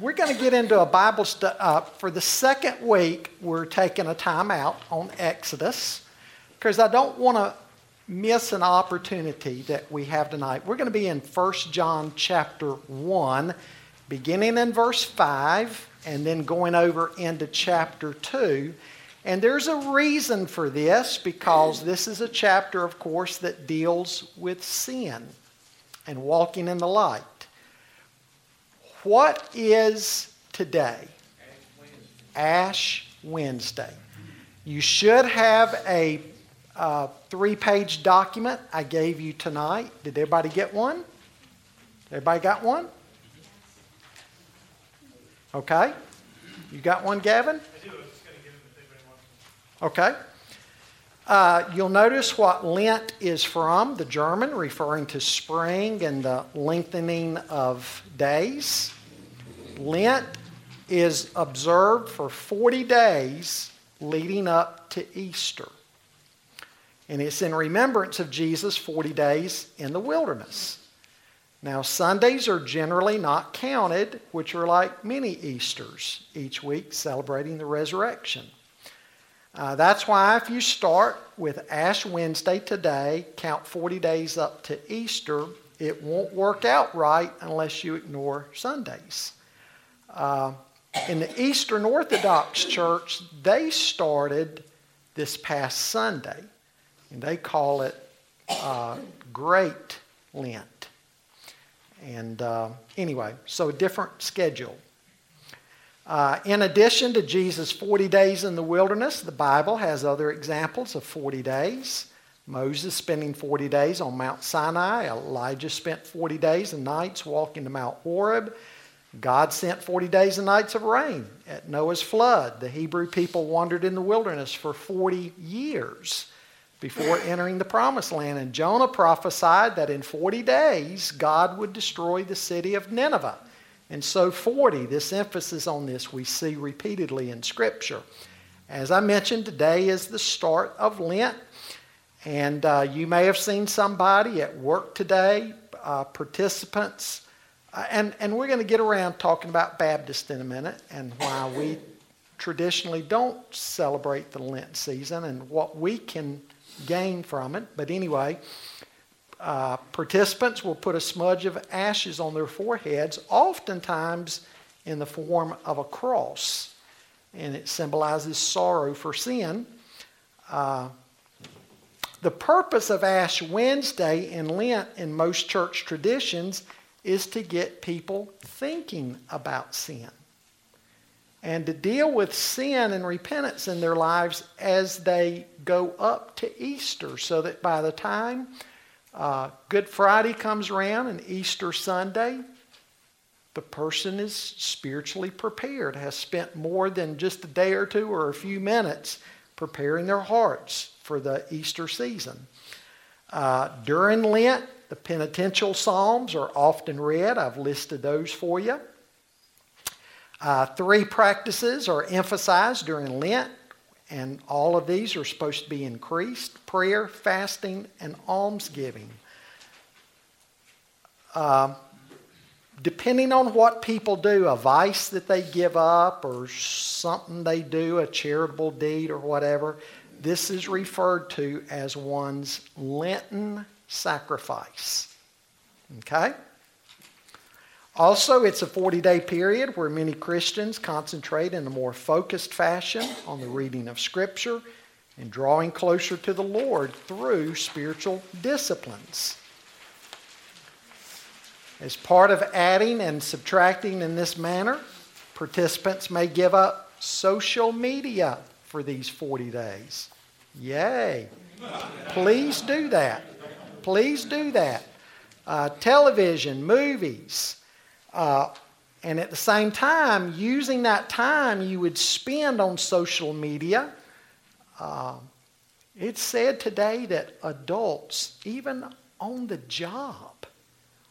we're going to get into a Bible study. Uh, for the second week, we're taking a time out on Exodus because I don't want to miss an opportunity that we have tonight. We're going to be in 1 John chapter 1, beginning in verse 5, and then going over into chapter 2. And there's a reason for this because this is a chapter, of course, that deals with sin and walking in the light. What is today? Ash Wednesday. You should have a uh, three page document I gave you tonight. Did everybody get one? Everybody got one? Okay. You got one, Gavin? Okay. Uh, you'll notice what Lent is from, the German, referring to spring and the lengthening of days. Lent is observed for 40 days leading up to Easter. And it's in remembrance of Jesus' 40 days in the wilderness. Now, Sundays are generally not counted, which are like many Easters each week celebrating the resurrection. Uh, that's why if you start with Ash Wednesday today, count 40 days up to Easter, it won't work out right unless you ignore Sundays. Uh, in the Eastern Orthodox Church, they started this past Sunday, and they call it uh, Great Lent. And uh, anyway, so a different schedule. Uh, in addition to Jesus' 40 days in the wilderness, the Bible has other examples of 40 days. Moses spending 40 days on Mount Sinai. Elijah spent 40 days and nights walking to Mount Horeb. God sent 40 days and nights of rain at Noah's flood. The Hebrew people wandered in the wilderness for 40 years before entering the promised land. And Jonah prophesied that in 40 days God would destroy the city of Nineveh. And so 40, this emphasis on this we see repeatedly in Scripture. As I mentioned, today is the start of Lent. And uh, you may have seen somebody at work today, uh, participants. Uh, and, and we're going to get around talking about Baptist in a minute and why we traditionally don't celebrate the Lent season and what we can gain from it. But anyway, uh, participants will put a smudge of ashes on their foreheads, oftentimes in the form of a cross, and it symbolizes sorrow for sin. Uh, the purpose of Ash Wednesday in Lent in most church traditions is to get people thinking about sin and to deal with sin and repentance in their lives as they go up to Easter so that by the time uh, Good Friday comes around and Easter Sunday, the person is spiritually prepared, has spent more than just a day or two or a few minutes preparing their hearts for the Easter season. Uh, during Lent, the penitential psalms are often read. I've listed those for you. Uh, three practices are emphasized during Lent and all of these are supposed to be increased prayer, fasting, and almsgiving. Uh, depending on what people do, a vice that they give up or something they do, a charitable deed or whatever, this is referred to as one's Lenten sacrifice. Okay? Also, it's a 40 day period where many Christians concentrate in a more focused fashion on the reading of Scripture and drawing closer to the Lord through spiritual disciplines. As part of adding and subtracting in this manner, participants may give up social media for these 40 days. Yay! Please do that. Please do that. Uh, television, movies, uh, and at the same time, using that time you would spend on social media, uh, it's said today that adults, even on the job,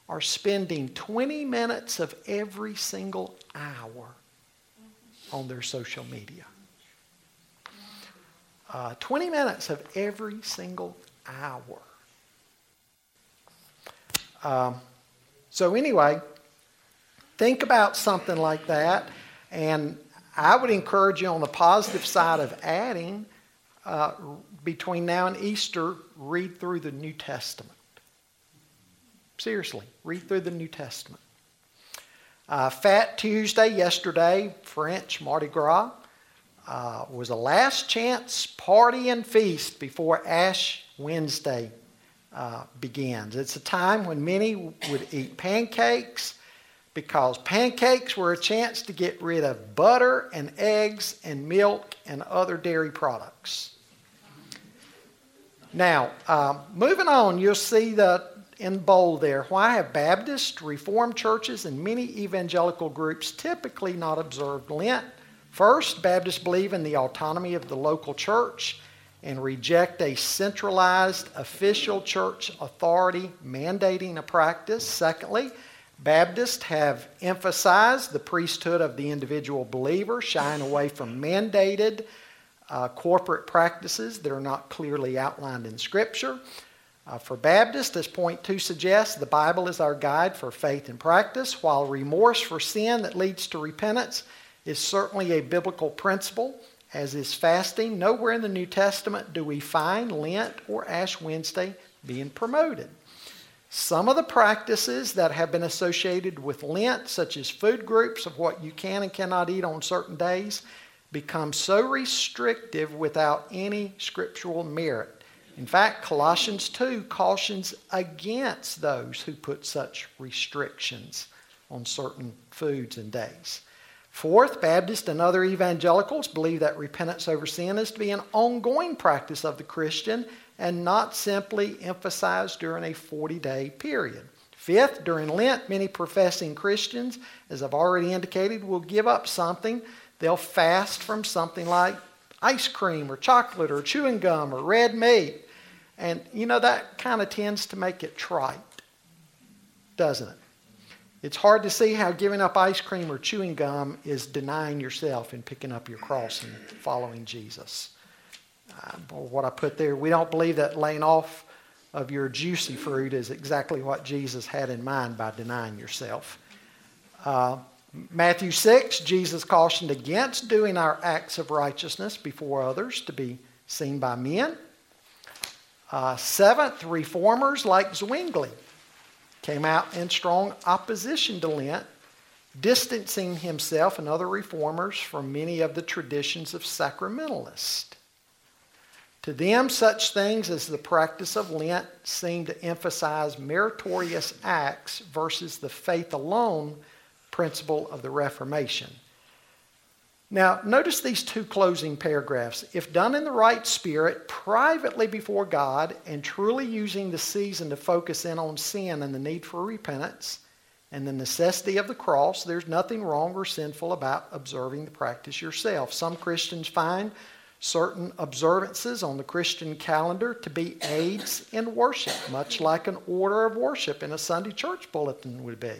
are spending 20 minutes of every single hour on their social media. Uh, 20 minutes of every single hour. Um, so, anyway, think about something like that. And I would encourage you on the positive side of adding, uh, between now and Easter, read through the New Testament. Seriously, read through the New Testament. Uh, Fat Tuesday yesterday, French Mardi Gras, uh, was a last chance party and feast before Ash Wednesday uh, begins. It's a time when many would eat pancakes because pancakes were a chance to get rid of butter and eggs and milk and other dairy products. Now, uh, moving on, you'll see the in bold there. Why have Baptist, Reformed churches, and many evangelical groups typically not observed Lent? First, Baptists believe in the autonomy of the local church and reject a centralized official church authority mandating a practice. Secondly, Baptists have emphasized the priesthood of the individual believer, shying away from mandated uh, corporate practices that are not clearly outlined in Scripture. Uh, for Baptists, as point two suggests, the Bible is our guide for faith and practice, while remorse for sin that leads to repentance is certainly a biblical principle, as is fasting. Nowhere in the New Testament do we find Lent or Ash Wednesday being promoted. Some of the practices that have been associated with Lent, such as food groups of what you can and cannot eat on certain days, become so restrictive without any scriptural merit. In fact, Colossians 2 cautions against those who put such restrictions on certain foods and days. Fourth, Baptists and other evangelicals believe that repentance over sin is to be an ongoing practice of the Christian and not simply emphasized during a 40 day period. Fifth, during Lent, many professing Christians, as I've already indicated, will give up something. They'll fast from something like ice cream or chocolate or chewing gum or red meat. And you know, that kind of tends to make it trite, doesn't it? It's hard to see how giving up ice cream or chewing gum is denying yourself and picking up your cross and following Jesus. Uh, what I put there, we don't believe that laying off of your juicy fruit is exactly what Jesus had in mind by denying yourself. Uh, Matthew 6, Jesus cautioned against doing our acts of righteousness before others to be seen by men. Uh, seventh, reformers like Zwingli came out in strong opposition to Lent, distancing himself and other reformers from many of the traditions of sacramentalists. To them, such things as the practice of Lent seem to emphasize meritorious acts versus the faith alone principle of the Reformation. Now, notice these two closing paragraphs. If done in the right spirit, privately before God, and truly using the season to focus in on sin and the need for repentance and the necessity of the cross, there's nothing wrong or sinful about observing the practice yourself. Some Christians find certain observances on the Christian calendar to be aids in worship, much like an order of worship in a Sunday church bulletin would be.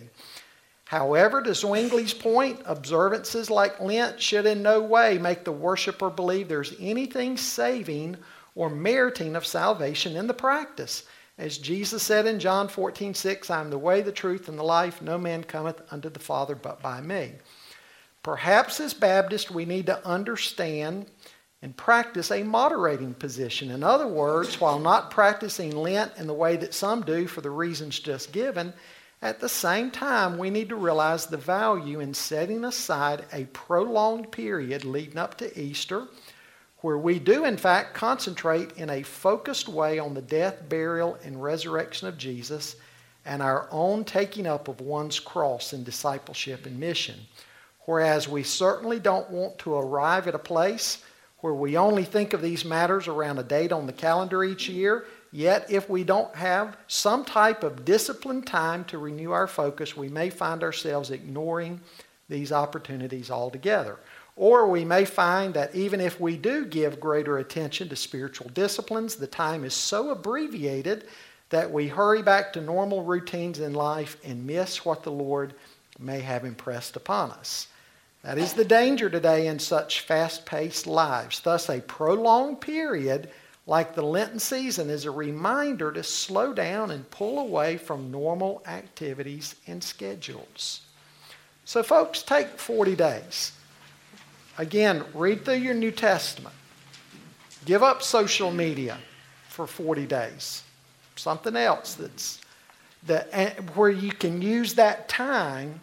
However, to Zwingli's point, observances like Lent should in no way make the worshiper believe there's anything saving or meriting of salvation in the practice. As Jesus said in John 14, 6, I am the way, the truth, and the life. No man cometh unto the Father but by me. Perhaps as Baptists, we need to understand and practice a moderating position. In other words, while not practicing Lent in the way that some do for the reasons just given, at the same time, we need to realize the value in setting aside a prolonged period leading up to Easter where we do, in fact, concentrate in a focused way on the death, burial, and resurrection of Jesus and our own taking up of one's cross in discipleship and mission. Whereas we certainly don't want to arrive at a place where we only think of these matters around a date on the calendar each year Yet, if we don't have some type of disciplined time to renew our focus, we may find ourselves ignoring these opportunities altogether. Or we may find that even if we do give greater attention to spiritual disciplines, the time is so abbreviated that we hurry back to normal routines in life and miss what the Lord may have impressed upon us. That is the danger today in such fast paced lives. Thus, a prolonged period like the Lenten season, is a reminder to slow down and pull away from normal activities and schedules. So, folks, take 40 days. Again, read through your New Testament. Give up social media for 40 days. Something else that's that where you can use that time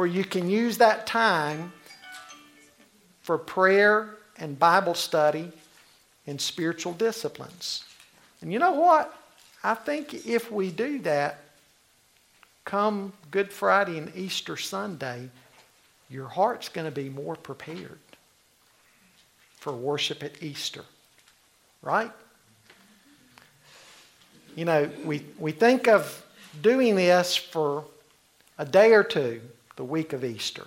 where you can use that time for prayer and Bible study and spiritual disciplines. And you know what? I think if we do that, come Good Friday and Easter Sunday, your heart's going to be more prepared for worship at Easter. Right? You know, we, we think of doing this for a day or two the week of Easter.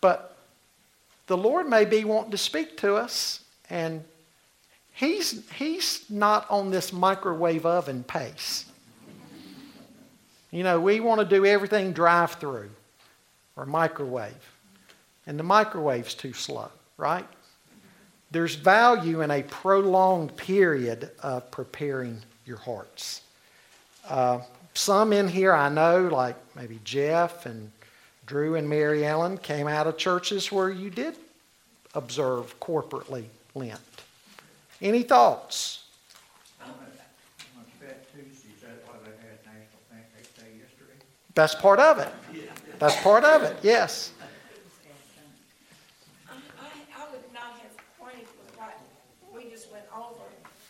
But the Lord may be wanting to speak to us, and He's, he's not on this microwave oven pace. You know, we want to do everything drive through or microwave. And the microwave's too slow, right? There's value in a prolonged period of preparing your hearts. Uh, some in here I know, like maybe Jeff and Drew and Mary Ellen, came out of churches where you did observe corporately Lent. Any thoughts? That's part of it. That's part of it, yes. I, I would not have pointed with what we just went over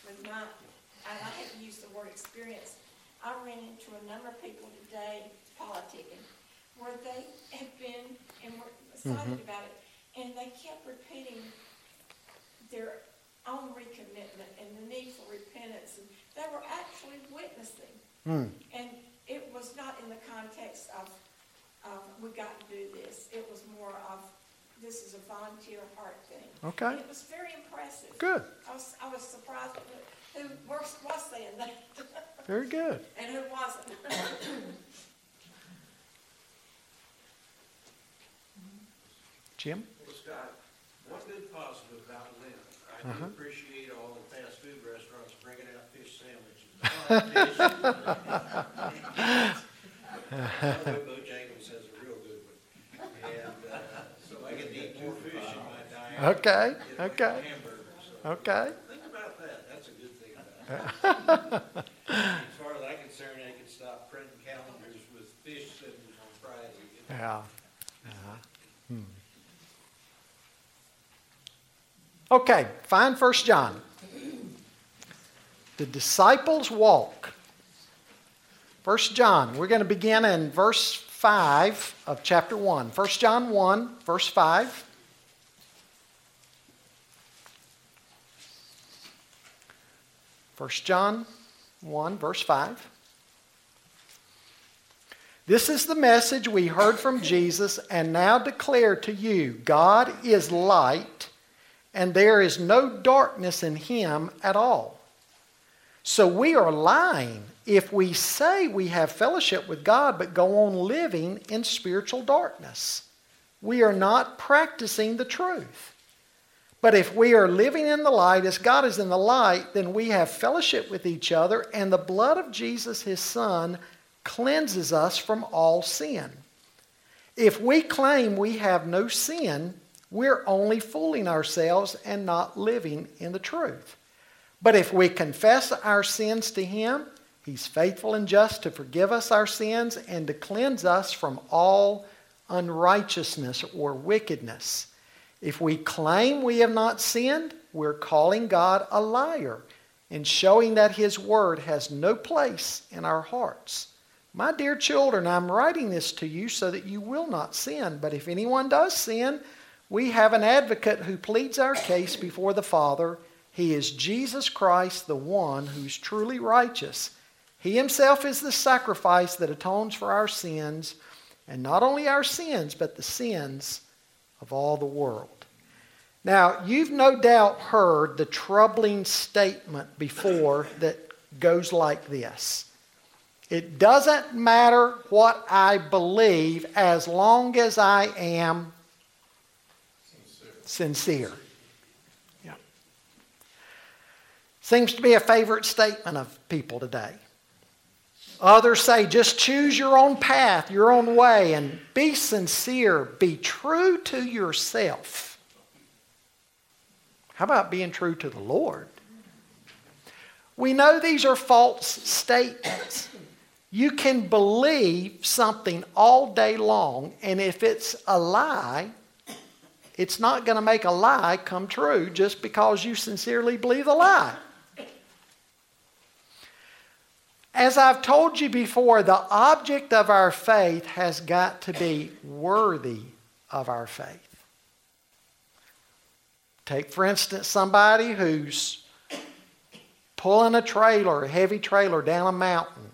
with my, and I have used the word experience. I ran into a number of people today politicking where they have been and were excited mm-hmm. about it, and they kept repeating their own recommitment and the need for repentance. And they were actually witnessing. Mm. And it was not in the context of, of we got to do this. It was more of this is a volunteer heart thing. Okay. And it was very impressive. Good. I was, I was surprised who was, was saying that. very good. And who wasn't. Jim? Well, Scott, one good positive about Lent I Uh-huh. do appreciate all the fast food restaurants bringing out fish sandwiches. Bojangles has a real good one. And, uh, so I get to eat more fish in my diet. Okay, Get like a okay. hamburger, so Okay. Think about that, that's a good thing about it. As far as I'm concerned, I can stop printing calendars with fish sitting on Friday. Yeah. Uh-huh. Hmm. Okay, find First John. The disciples walk. First John, we're going to begin in verse 5 of chapter 1. First John 1, verse 5. First John 1, verse 5. This is the message we heard from Jesus and now declare to you God is light and there is no darkness in him at all. So we are lying if we say we have fellowship with God but go on living in spiritual darkness. We are not practicing the truth. But if we are living in the light as God is in the light, then we have fellowship with each other, and the blood of Jesus, his Son, cleanses us from all sin. If we claim we have no sin, we're only fooling ourselves and not living in the truth. But if we confess our sins to Him, He's faithful and just to forgive us our sins and to cleanse us from all unrighteousness or wickedness. If we claim we have not sinned, we're calling God a liar and showing that His Word has no place in our hearts. My dear children, I'm writing this to you so that you will not sin. But if anyone does sin, we have an advocate who pleads our case before the Father. He is Jesus Christ, the one who's truly righteous. He himself is the sacrifice that atones for our sins, and not only our sins, but the sins of all the world. Now, you've no doubt heard the troubling statement before that goes like this It doesn't matter what I believe as long as I am sincere. Yeah. Seems to be a favorite statement of people today. Others say just choose your own path, your own way, and be sincere. Be true to yourself. How about being true to the Lord? We know these are false statements. You can believe something all day long, and if it's a lie, it's not going to make a lie come true just because you sincerely believe a lie. As I've told you before, the object of our faith has got to be worthy of our faith. Take, for instance, somebody who's pulling a trailer, a heavy trailer down a mountain,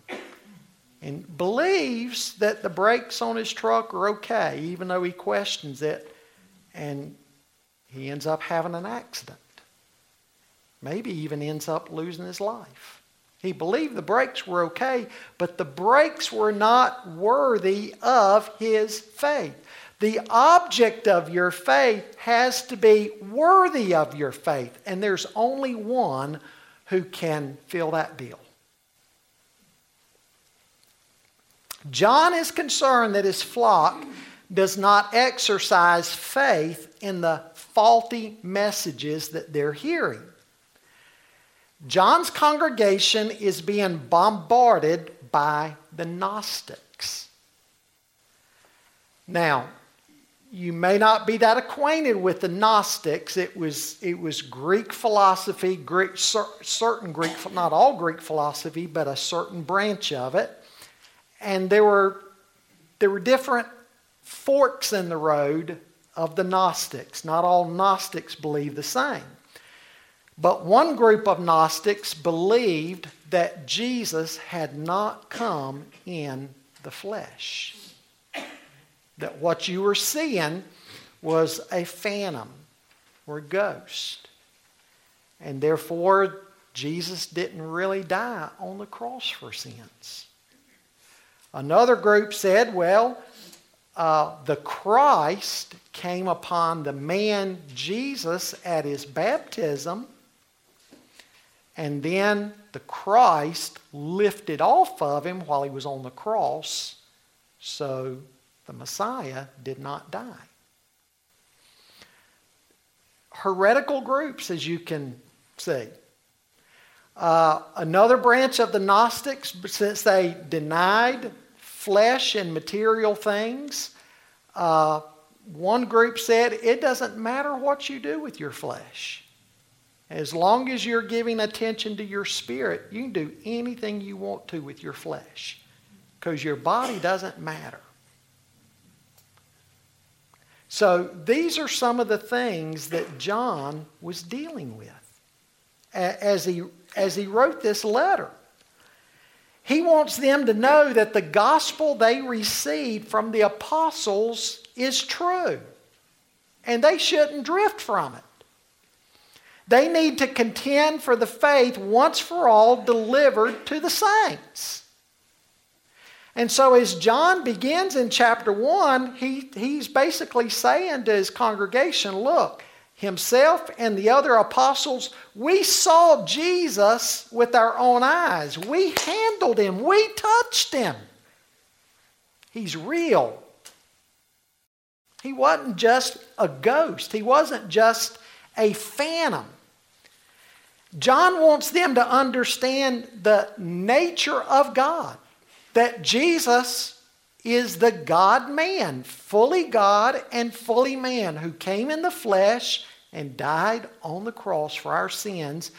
and believes that the brakes on his truck are okay, even though he questions it, and he ends up having an accident. Maybe even ends up losing his life. He believed the brakes were okay, but the brakes were not worthy of his faith. The object of your faith has to be worthy of your faith, and there's only one who can fill that bill. John is concerned that his flock does not exercise faith in the faulty messages that they're hearing. John's congregation is being bombarded by the Gnostics. Now, you may not be that acquainted with the Gnostics. It was, it was Greek philosophy, Greek, certain Greek, not all Greek philosophy, but a certain branch of it. And there were, there were different forks in the road of the Gnostics. Not all Gnostics believe the same. But one group of Gnostics believed that Jesus had not come in the flesh. That what you were seeing was a phantom or a ghost. And therefore, Jesus didn't really die on the cross for sins. Another group said, well, uh, the Christ came upon the man Jesus at his baptism and then the Christ lifted off of him while he was on the cross, so the Messiah did not die. Heretical groups, as you can see. Uh, another branch of the Gnostics, since they denied flesh and material things, uh, one group said it doesn't matter what you do with your flesh. As long as you're giving attention to your spirit, you can do anything you want to with your flesh because your body doesn't matter. So these are some of the things that John was dealing with as he, as he wrote this letter. He wants them to know that the gospel they received from the apostles is true, and they shouldn't drift from it. They need to contend for the faith once for all delivered to the saints. And so, as John begins in chapter 1, he, he's basically saying to his congregation, Look, himself and the other apostles, we saw Jesus with our own eyes. We handled him, we touched him. He's real. He wasn't just a ghost, he wasn't just a phantom. John wants them to understand the nature of God, that Jesus is the God man, fully God and fully man, who came in the flesh and died on the cross for our sins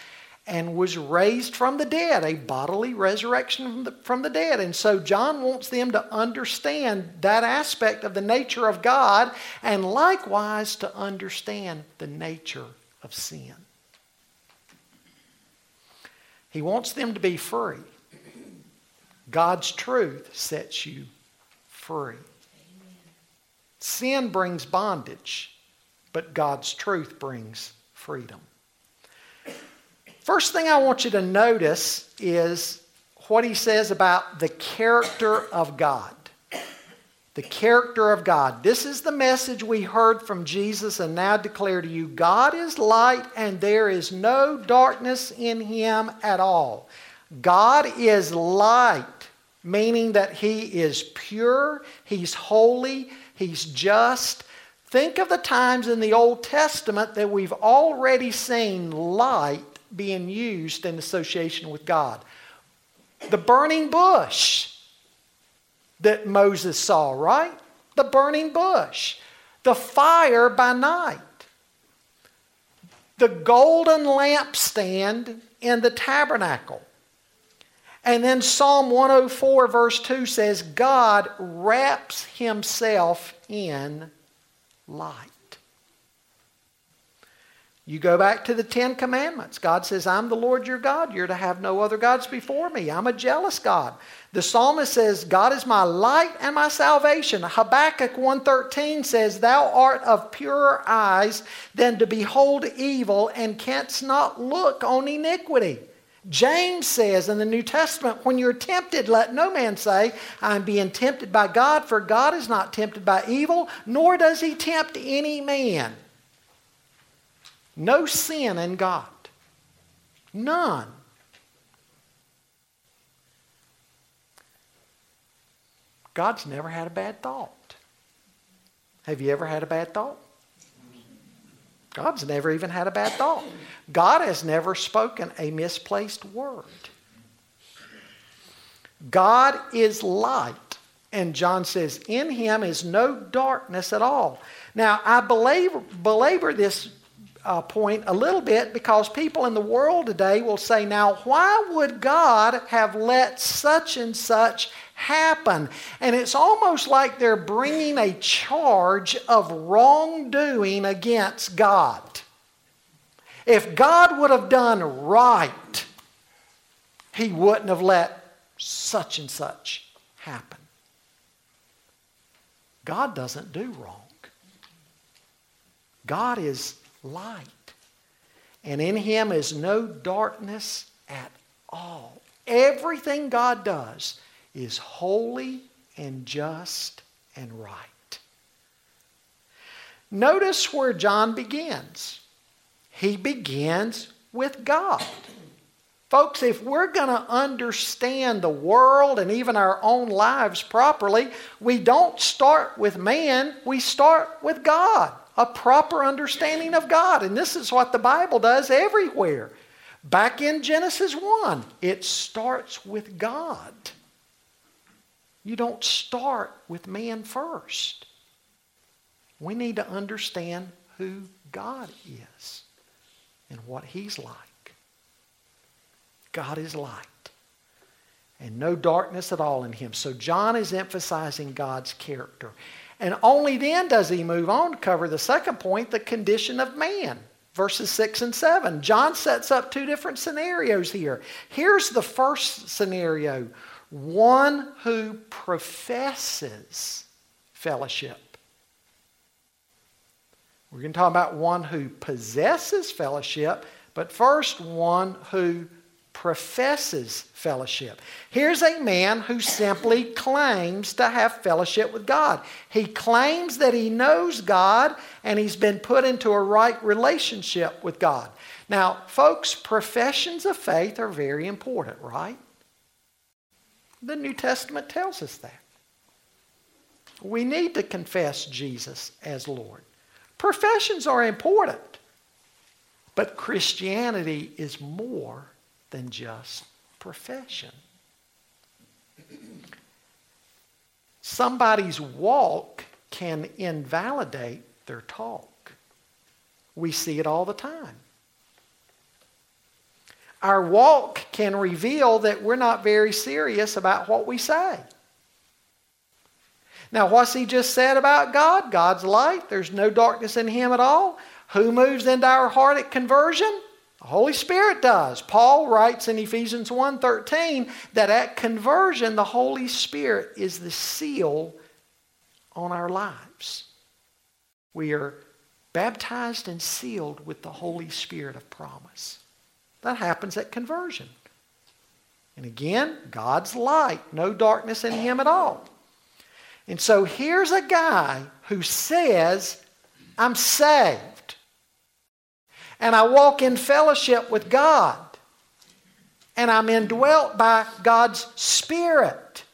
and was raised from the dead, a bodily resurrection from the, from the dead. And so John wants them to understand that aspect of the nature of God and likewise to understand the nature of sin. He wants them to be free. God's truth sets you free. Sin brings bondage, but God's truth brings freedom. First thing I want you to notice is what he says about the character of God the character of God. This is the message we heard from Jesus and now declare to you God is light and there is no darkness in him at all. God is light. Meaning that he is pure, he's holy, he's just. Think of the times in the Old Testament that we've already seen light being used in association with God. The burning bush that Moses saw, right? The burning bush. The fire by night. The golden lampstand in the tabernacle. And then Psalm 104, verse 2 says, God wraps himself in light. You go back to the Ten Commandments. God says, I'm the Lord your God. You're to have no other gods before me. I'm a jealous God. The psalmist says, God is my light and my salvation. Habakkuk 1.13 says, Thou art of purer eyes than to behold evil and canst not look on iniquity. James says in the New Testament, when you're tempted, let no man say, I'm being tempted by God, for God is not tempted by evil, nor does he tempt any man. No sin in God. None. God's never had a bad thought. Have you ever had a bad thought? God's never even had a bad thought. God has never spoken a misplaced word. God is light. And John says, in him is no darkness at all. Now, I belabor, belabor this uh, point a little bit because people in the world today will say, now, why would God have let such and such happen? And it's almost like they're bringing a charge of wrongdoing against God. If God would have done right, He wouldn't have let such and such happen. God doesn't do wrong. God is light. And in him is no darkness at all. Everything God does is holy and just and right. Notice where John begins. He begins with God. Folks, if we're going to understand the world and even our own lives properly, we don't start with man, we start with God a proper understanding of God. And this is what the Bible does everywhere. Back in Genesis 1, it starts with God. You don't start with man first. We need to understand who God is and what He's like. God is light and no darkness at all in Him. So John is emphasizing God's character. And only then does he move on to cover the second point, the condition of man. Verses 6 and 7. John sets up two different scenarios here. Here's the first scenario one who professes fellowship. We're going to talk about one who possesses fellowship, but first, one who professes fellowship. Here's a man who simply claims to have fellowship with God. He claims that he knows God and he's been put into a right relationship with God. Now, folks, professions of faith are very important, right? The New Testament tells us that. We need to confess Jesus as Lord. Professions are important, but Christianity is more than just profession. Somebody's walk can invalidate their talk. We see it all the time. Our walk can reveal that we're not very serious about what we say. Now, what's he just said about God? God's light. There's no darkness in him at all. Who moves into our heart at conversion? The Holy Spirit does. Paul writes in Ephesians 1:13 that at conversion the Holy Spirit is the seal on our lives. We are baptized and sealed with the Holy Spirit of promise. That happens at conversion. And again, God's light, no darkness in him at all. And so here's a guy who says, I'm saved and I walk in fellowship with God, and I'm indwelt by God's Spirit.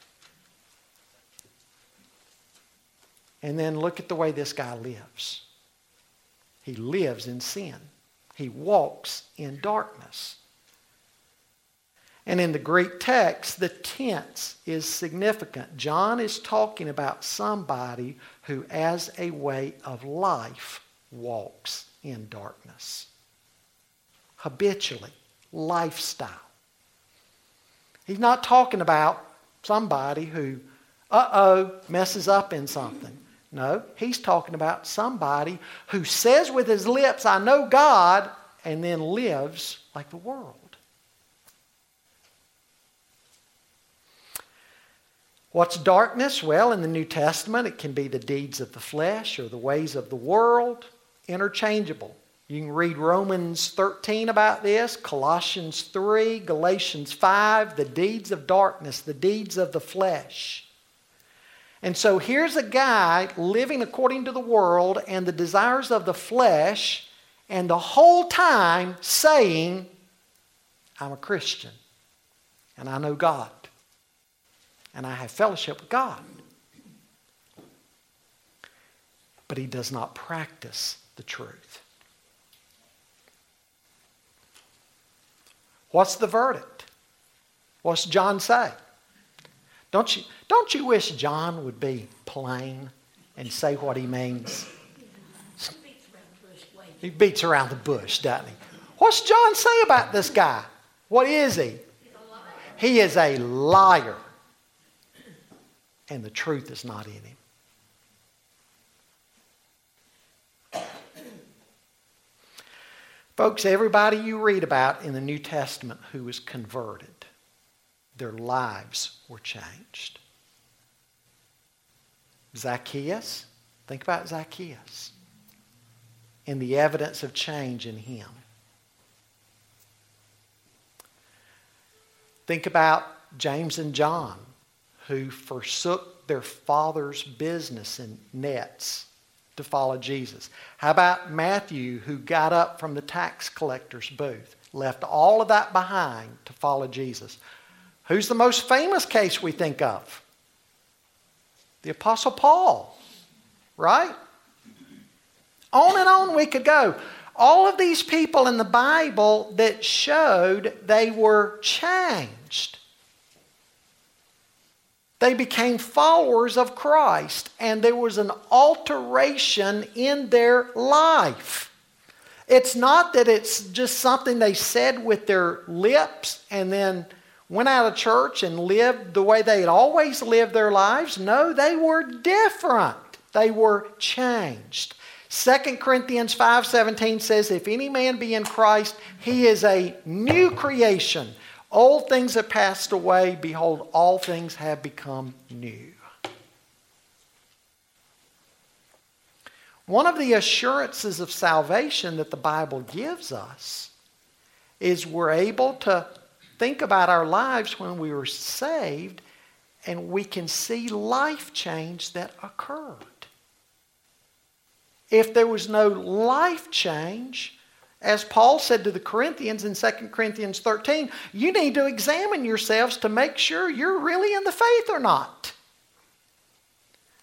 And then look at the way this guy lives. He lives in sin. He walks in darkness. And in the Greek text, the tense is significant. John is talking about somebody who, as a way of life, walks in darkness. Habitually, lifestyle. He's not talking about somebody who, uh oh, messes up in something. No, he's talking about somebody who says with his lips, I know God, and then lives like the world. What's darkness? Well, in the New Testament, it can be the deeds of the flesh or the ways of the world, interchangeable. You can read Romans 13 about this, Colossians 3, Galatians 5, the deeds of darkness, the deeds of the flesh. And so here's a guy living according to the world and the desires of the flesh, and the whole time saying, I'm a Christian, and I know God, and I have fellowship with God. But he does not practice the truth. What's the verdict? What's John say? Don't you, don't you wish John would be plain and say what he means? He beats around the bush, doesn't he? What's John say about this guy? What is he? He is a liar. And the truth is not in him. Folks, everybody you read about in the New Testament who was converted their lives were changed. Zacchaeus, think about Zacchaeus and the evidence of change in him. Think about James and John, who forsook their father's business and nets to follow Jesus. How about Matthew, who got up from the tax collector's booth, left all of that behind to follow Jesus? Who's the most famous case we think of? The Apostle Paul, right? On and on we could go. All of these people in the Bible that showed they were changed. They became followers of Christ, and there was an alteration in their life. It's not that it's just something they said with their lips and then went out of church and lived the way they had always lived their lives. No, they were different. They were changed. 2 Corinthians 5:17 says if any man be in Christ he is a new creation old things have passed away behold all things have become new One of the assurances of salvation that the Bible gives us is we're able to think about our lives when we were saved and we can see life change that occurred. If there was no life change, as Paul said to the Corinthians in 2 Corinthians 13, you need to examine yourselves to make sure you're really in the faith or not.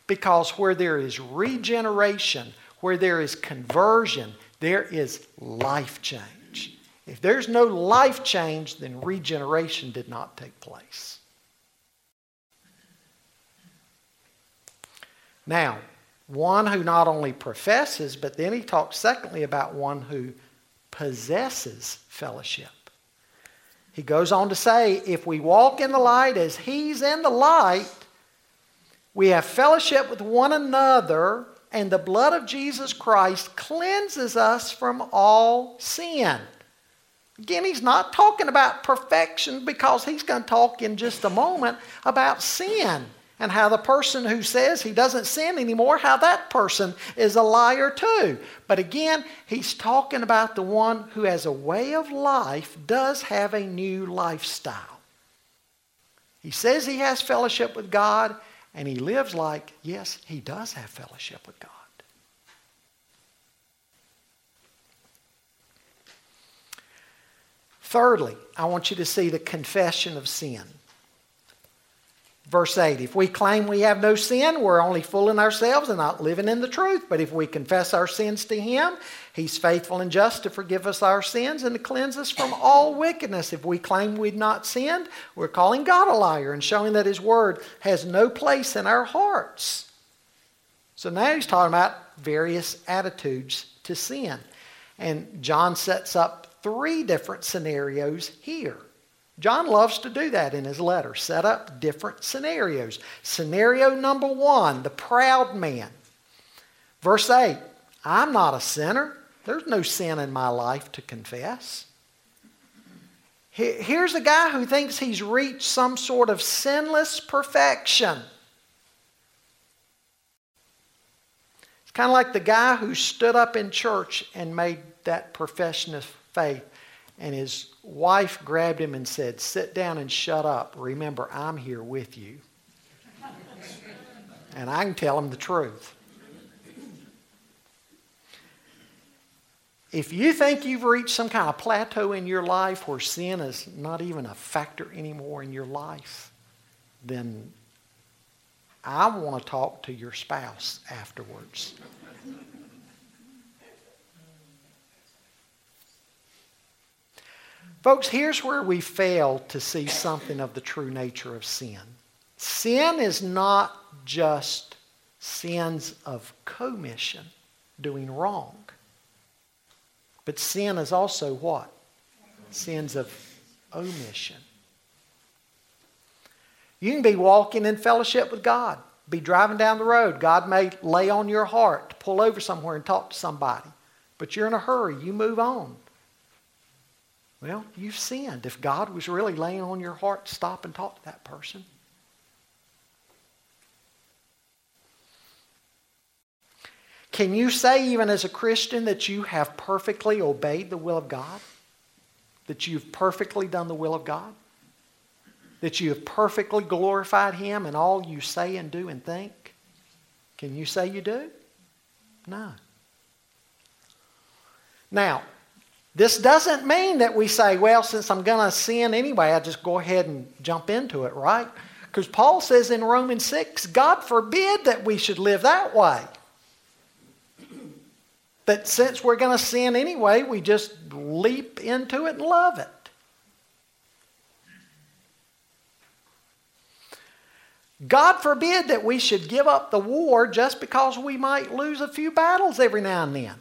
Because where there is regeneration, where there is conversion, there is life change. If there's no life change, then regeneration did not take place. Now, one who not only professes, but then he talks secondly about one who possesses fellowship. He goes on to say, if we walk in the light as he's in the light, we have fellowship with one another, and the blood of Jesus Christ cleanses us from all sin. Again, he's not talking about perfection because he's going to talk in just a moment about sin and how the person who says he doesn't sin anymore, how that person is a liar too. But again, he's talking about the one who, has a way of life, does have a new lifestyle. He says he has fellowship with God, and he lives like, yes, he does have fellowship with God. Thirdly, I want you to see the confession of sin. Verse 8 If we claim we have no sin, we're only fooling ourselves and not living in the truth. But if we confess our sins to Him, He's faithful and just to forgive us our sins and to cleanse us from all wickedness. If we claim we've not sinned, we're calling God a liar and showing that His Word has no place in our hearts. So now He's talking about various attitudes to sin. And John sets up three different scenarios here. John loves to do that in his letter, set up different scenarios. Scenario number one, the proud man. Verse 8 I'm not a sinner. There's no sin in my life to confess. Here's a guy who thinks he's reached some sort of sinless perfection. It's kind of like the guy who stood up in church and made that profession of faith and his wife grabbed him and said, Sit down and shut up. Remember, I'm here with you. and I can tell him the truth. If you think you've reached some kind of plateau in your life where sin is not even a factor anymore in your life, then I want to talk to your spouse afterwards. Folks, here's where we fail to see something of the true nature of sin. Sin is not just sins of commission, doing wrong. But sin is also what? Sins of omission. You can be walking in fellowship with God, be driving down the road. God may lay on your heart to pull over somewhere and talk to somebody, but you're in a hurry. You move on. Well, you've sinned. If God was really laying on your heart, stop and talk to that person. Can you say, even as a Christian, that you have perfectly obeyed the will of God? That you've perfectly done the will of God? That you have perfectly glorified Him in all you say and do and think? Can you say you do? No. Now, this doesn't mean that we say, well, since I'm going to sin anyway, I just go ahead and jump into it, right? Because Paul says in Romans 6, God forbid that we should live that way. That since we're going to sin anyway, we just leap into it and love it. God forbid that we should give up the war just because we might lose a few battles every now and then.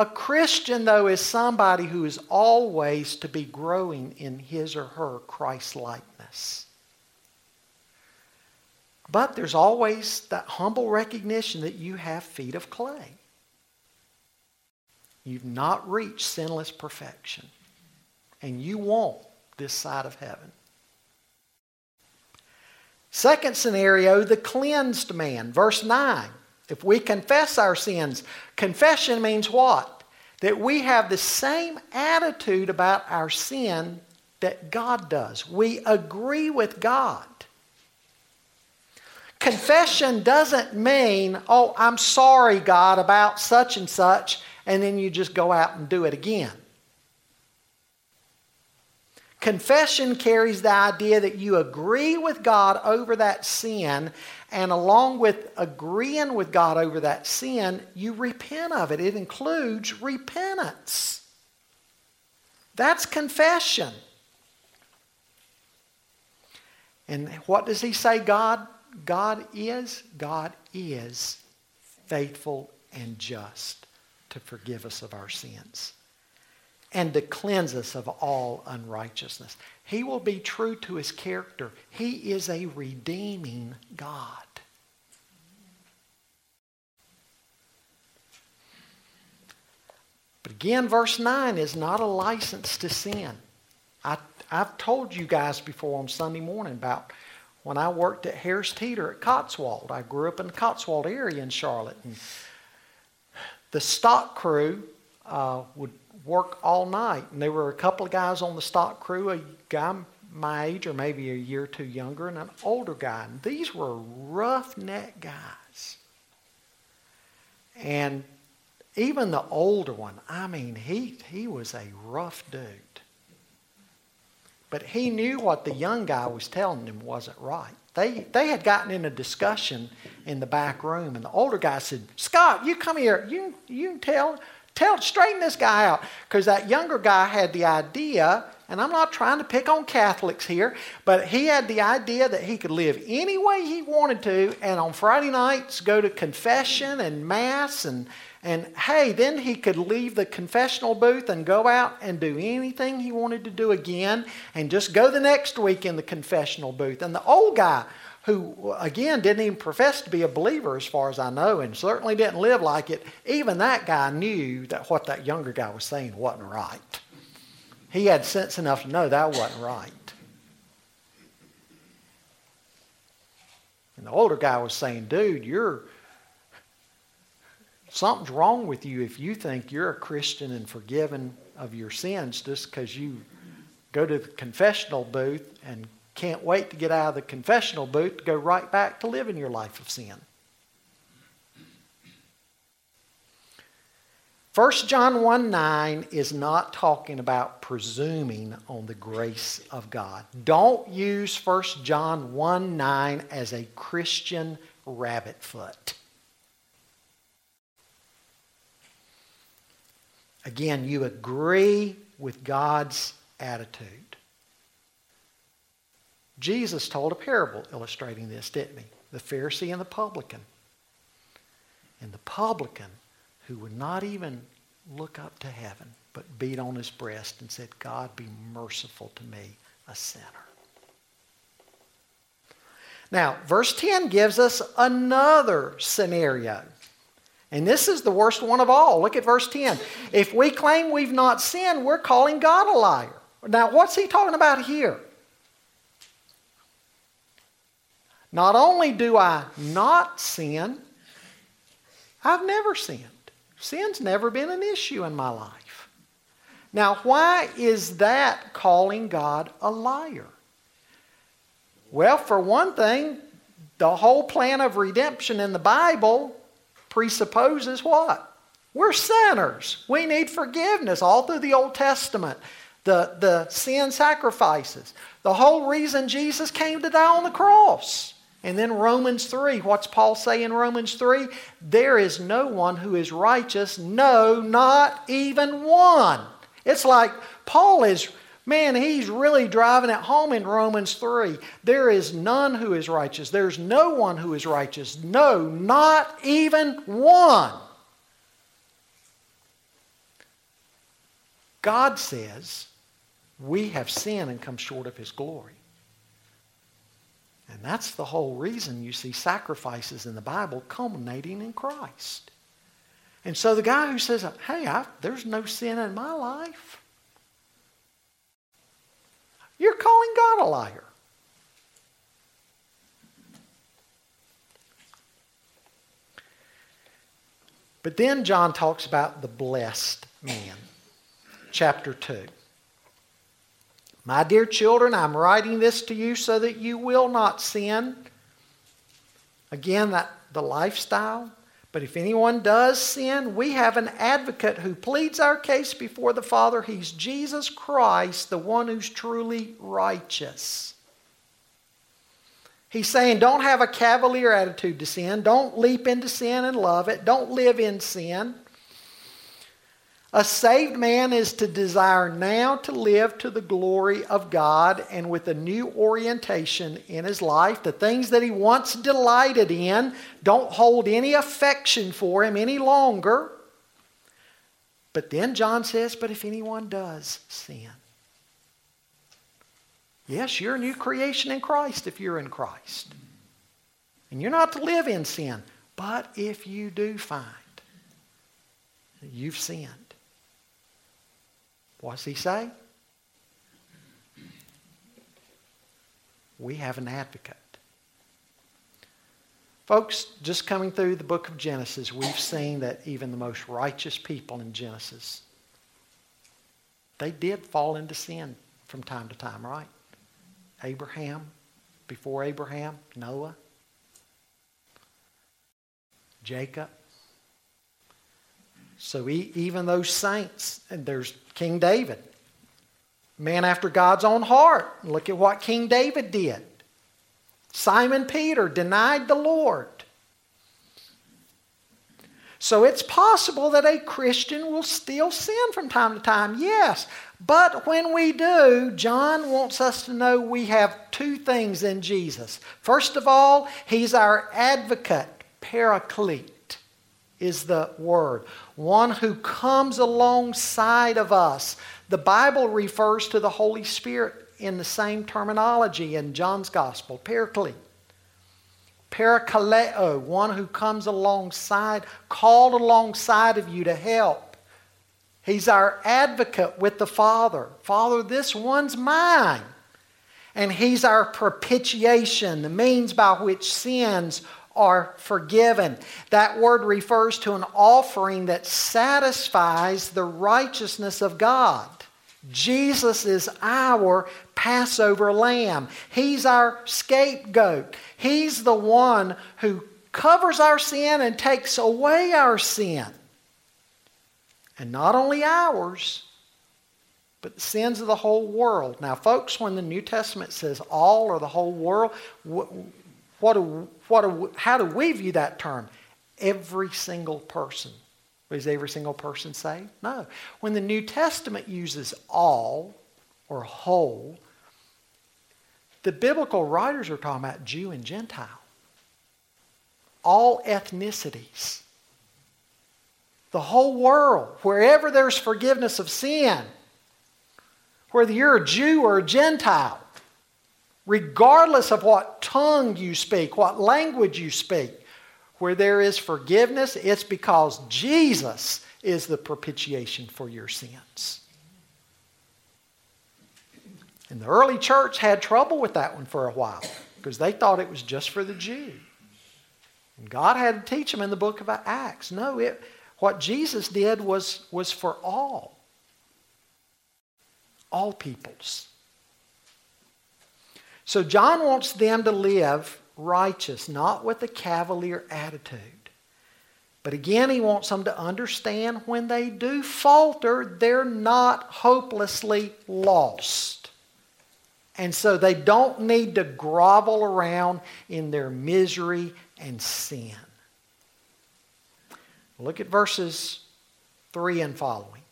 A Christian, though, is somebody who is always to be growing in his or her Christ likeness. But there's always that humble recognition that you have feet of clay. You've not reached sinless perfection. And you won't this side of heaven. Second scenario, the cleansed man. Verse 9. If we confess our sins, confession means what? That we have the same attitude about our sin that God does. We agree with God. Confession doesn't mean, oh, I'm sorry, God, about such and such, and then you just go out and do it again. Confession carries the idea that you agree with God over that sin, and along with agreeing with God over that sin, you repent of it. It includes repentance. That's confession. And what does he say God God is? God is faithful and just to forgive us of our sins and to cleanse us of all unrighteousness. He will be true to his character. He is a redeeming God. But again, verse 9 is not a license to sin. I, I've told you guys before on Sunday morning about when I worked at Harris Teeter at Cotswold. I grew up in the Cotswold area in Charlotte. And the stock crew uh, would work all night. And there were a couple of guys on the stock crew, a guy my age or maybe a year or two younger, and an older guy. And these were roughneck guys. And even the older one, I mean, he, he was a rough dude. But he knew what the young guy was telling him wasn't right. They, they had gotten in a discussion in the back room, and the older guy said, Scott, you come here. You, you tell, tell, straighten this guy out. Because that younger guy had the idea, and I'm not trying to pick on Catholics here, but he had the idea that he could live any way he wanted to, and on Friday nights go to confession and Mass and and hey, then he could leave the confessional booth and go out and do anything he wanted to do again and just go the next week in the confessional booth. And the old guy, who again didn't even profess to be a believer as far as I know and certainly didn't live like it, even that guy knew that what that younger guy was saying wasn't right. He had sense enough to know that wasn't right. And the older guy was saying, dude, you're Something's wrong with you if you think you're a Christian and forgiven of your sins just because you go to the confessional booth and can't wait to get out of the confessional booth to go right back to living your life of sin. 1 John 1 9 is not talking about presuming on the grace of God. Don't use 1 John 1 9 as a Christian rabbit foot. Again, you agree with God's attitude. Jesus told a parable illustrating this, didn't he? The Pharisee and the publican. And the publican, who would not even look up to heaven, but beat on his breast and said, God, be merciful to me, a sinner. Now, verse 10 gives us another scenario. And this is the worst one of all. Look at verse 10. If we claim we've not sinned, we're calling God a liar. Now, what's he talking about here? Not only do I not sin, I've never sinned. Sin's never been an issue in my life. Now, why is that calling God a liar? Well, for one thing, the whole plan of redemption in the Bible presupposes what? We're sinners. We need forgiveness all through the Old Testament. The, the sin sacrifices. The whole reason Jesus came to die on the cross. And then Romans 3, what's Paul say in Romans 3? There is no one who is righteous, no, not even one. It's like Paul is Man, he's really driving it home in Romans 3. There is none who is righteous. There's no one who is righteous. No, not even one. God says we have sinned and come short of his glory. And that's the whole reason you see sacrifices in the Bible culminating in Christ. And so the guy who says, hey, I, there's no sin in my life, you're calling God a liar. But then John talks about the blessed man. Chapter 2. My dear children, I'm writing this to you so that you will not sin. Again, that the lifestyle, but if anyone does sin, we have an advocate who pleads our case before the Father. He's Jesus Christ, the one who's truly righteous. He's saying, don't have a cavalier attitude to sin. Don't leap into sin and love it. Don't live in sin. A saved man is to desire now to live to the glory of God and with a new orientation in his life. The things that he once delighted in don't hold any affection for him any longer. But then John says, But if anyone does sin, yes, you're a new creation in Christ if you're in Christ. And you're not to live in sin. But if you do find you've sinned, What's he say? We have an advocate. Folks, just coming through the book of Genesis, we've seen that even the most righteous people in Genesis, they did fall into sin from time to time, right? Abraham, before Abraham, Noah, Jacob. So even those saints, and there's King David. Man after God's own heart. Look at what King David did. Simon Peter denied the Lord. So it's possible that a Christian will still sin from time to time, yes. But when we do, John wants us to know we have two things in Jesus. First of all, he's our advocate, paraclete is the word, one who comes alongside of us. The Bible refers to the Holy Spirit in the same terminology in John's Gospel, paraclete. Parakaleo, one who comes alongside, called alongside of you to help. He's our advocate with the Father. Father, this one's mine. And He's our propitiation, the means by which sins are forgiven. That word refers to an offering that satisfies the righteousness of God. Jesus is our Passover lamb. He's our scapegoat. He's the one who covers our sin and takes away our sin. And not only ours, but the sins of the whole world. Now, folks, when the New Testament says all or the whole world, what, do, what do, how do we view that term? Every single person. Is every single person saved? No. When the New Testament uses all or whole, the biblical writers are talking about Jew and Gentile. All ethnicities. The whole world, wherever there's forgiveness of sin, whether you're a Jew or a Gentile, regardless of what tongue you speak, what language you speak, where there is forgiveness, it's because Jesus is the propitiation for your sins. And the early church had trouble with that one for a while because they thought it was just for the Jew. And God had to teach them in the book of Acts. No, it, what Jesus did was, was for all. All peoples. So John wants them to live righteous, not with a cavalier attitude. But again, he wants them to understand when they do falter, they're not hopelessly lost. And so they don't need to grovel around in their misery and sin. Look at verses 3 and following.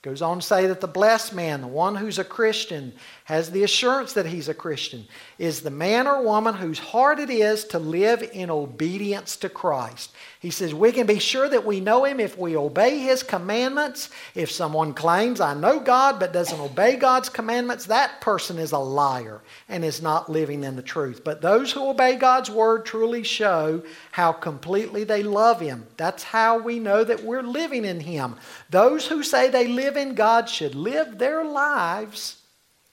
Goes on to say that the blessed man, the one who's a Christian, has the assurance that he's a Christian, is the man or woman whose heart it is to live in obedience to Christ. He says, We can be sure that we know him if we obey his commandments. If someone claims, I know God, but doesn't obey God's commandments, that person is a liar and is not living in the truth. But those who obey God's word truly show how completely they love him. That's how we know that we're living in him. Those who say they live in God should live their lives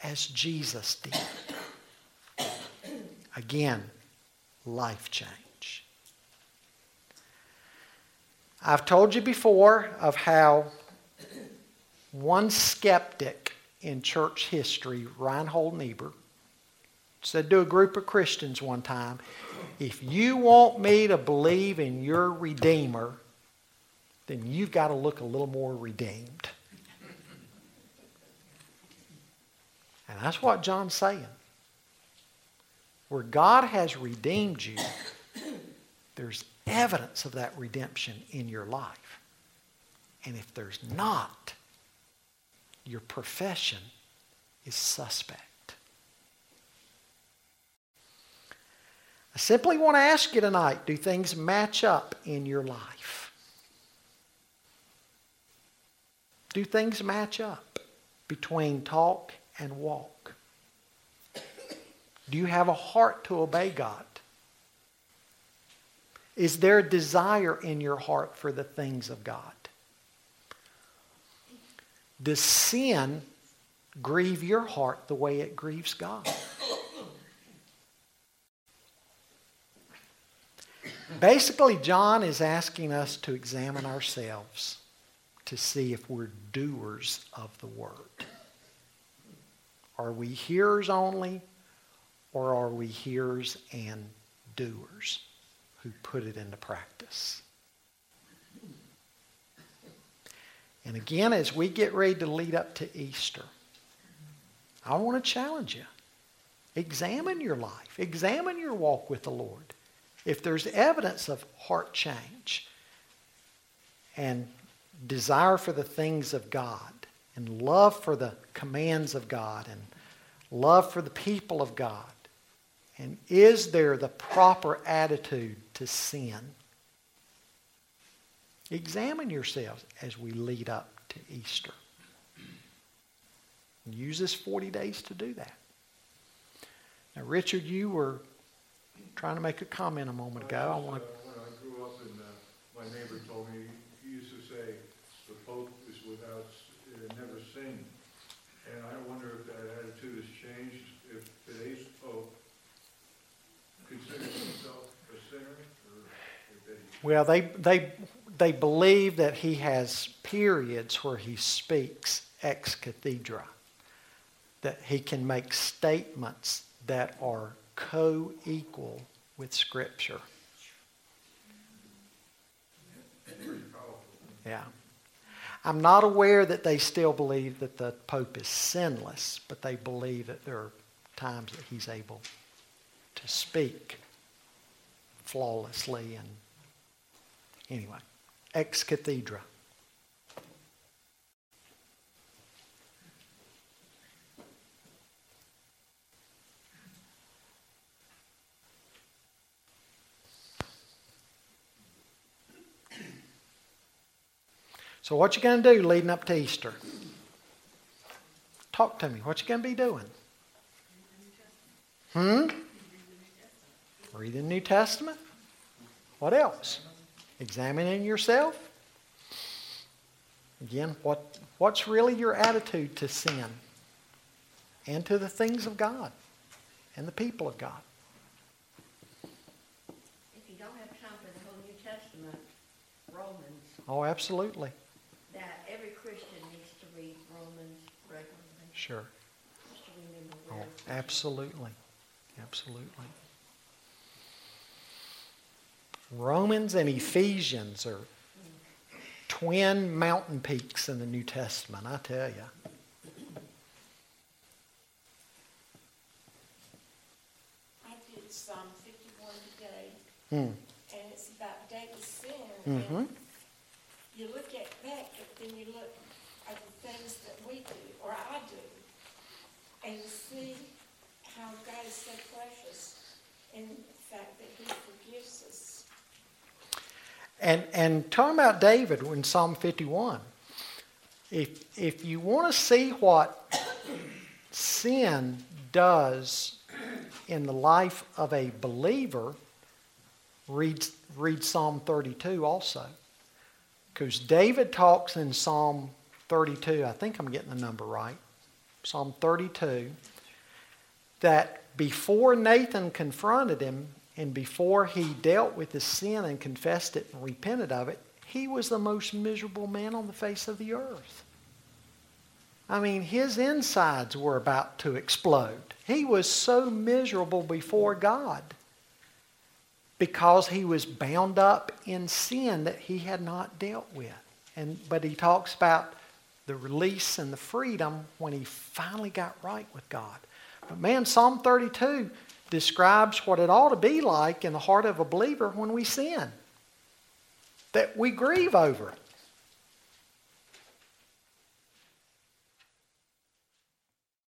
as Jesus did. Again, life change. I've told you before of how one skeptic in church history, Reinhold Niebuhr, said to a group of Christians one time, if you want me to believe in your Redeemer, then you've got to look a little more redeemed. And that's what John's saying. Where God has redeemed you, there's evidence of that redemption in your life. And if there's not, your profession is suspect. I simply want to ask you tonight do things match up in your life? Do things match up between talk and walk? Do you have a heart to obey God? Is there a desire in your heart for the things of God? Does sin grieve your heart the way it grieves God? Basically, John is asking us to examine ourselves to see if we're doers of the word. Are we hearers only, or are we hearers and doers who put it into practice? And again, as we get ready to lead up to Easter, I want to challenge you. Examine your life, examine your walk with the Lord. If there's evidence of heart change and desire for the things of God, and love for the commands of God, and love for the people of God, and is there the proper attitude to sin? Examine yourselves as we lead up to Easter. Use this 40 days to do that. Now, Richard, you were trying to make a comment a moment ago. I want to. When I grew up, in uh, my neighbor told me, he used to say, the Pope is without, s- uh, never sinned. And I wonder if that attitude has changed, if today's Pope considers himself a sinner, or if that he Well, they, they, they believe that he has periods where he speaks ex cathedra, that he can make statements that are co equal with Scripture. Yeah. I'm not aware that they still believe that the Pope is sinless, but they believe that there are times that he's able to speak flawlessly and Anyway, ex cathedra. So what you going to do leading up to Easter? Talk to me. What you going to be doing? Hmm? Read the New Testament. What else? Examining yourself. Again, what, what's really your attitude to sin and to the things of God and the people of God? If you don't have time for the whole New Testament, Romans, Oh, absolutely. that every Christian needs to read Romans regularly, Sure. just to remember Oh, absolutely. Absolutely. Romans and Ephesians are twin mountain peaks in the New Testament, I tell you. I did Psalm fifty-one today, Hmm. and it's about David's sin. Mm-hmm. And you look at that, but then you look at the things that we do, or I do, and you see how God is so precious in the fact that he forgives us. And, and talking about David in Psalm 51, if, if you want to see what sin does in the life of a believer, read, read Psalm 32 also. Because David talks in Psalm 32, I think I'm getting the number right, Psalm 32, that before Nathan confronted him and before he dealt with his sin and confessed it and repented of it, he was the most miserable man on the face of the earth. I mean, his insides were about to explode. He was so miserable before God because he was bound up in sin that he had not dealt with. And, but he talks about the release and the freedom when he finally got right with God. But man, Psalm 32 describes what it ought to be like in the heart of a believer when we sin. That we grieve over.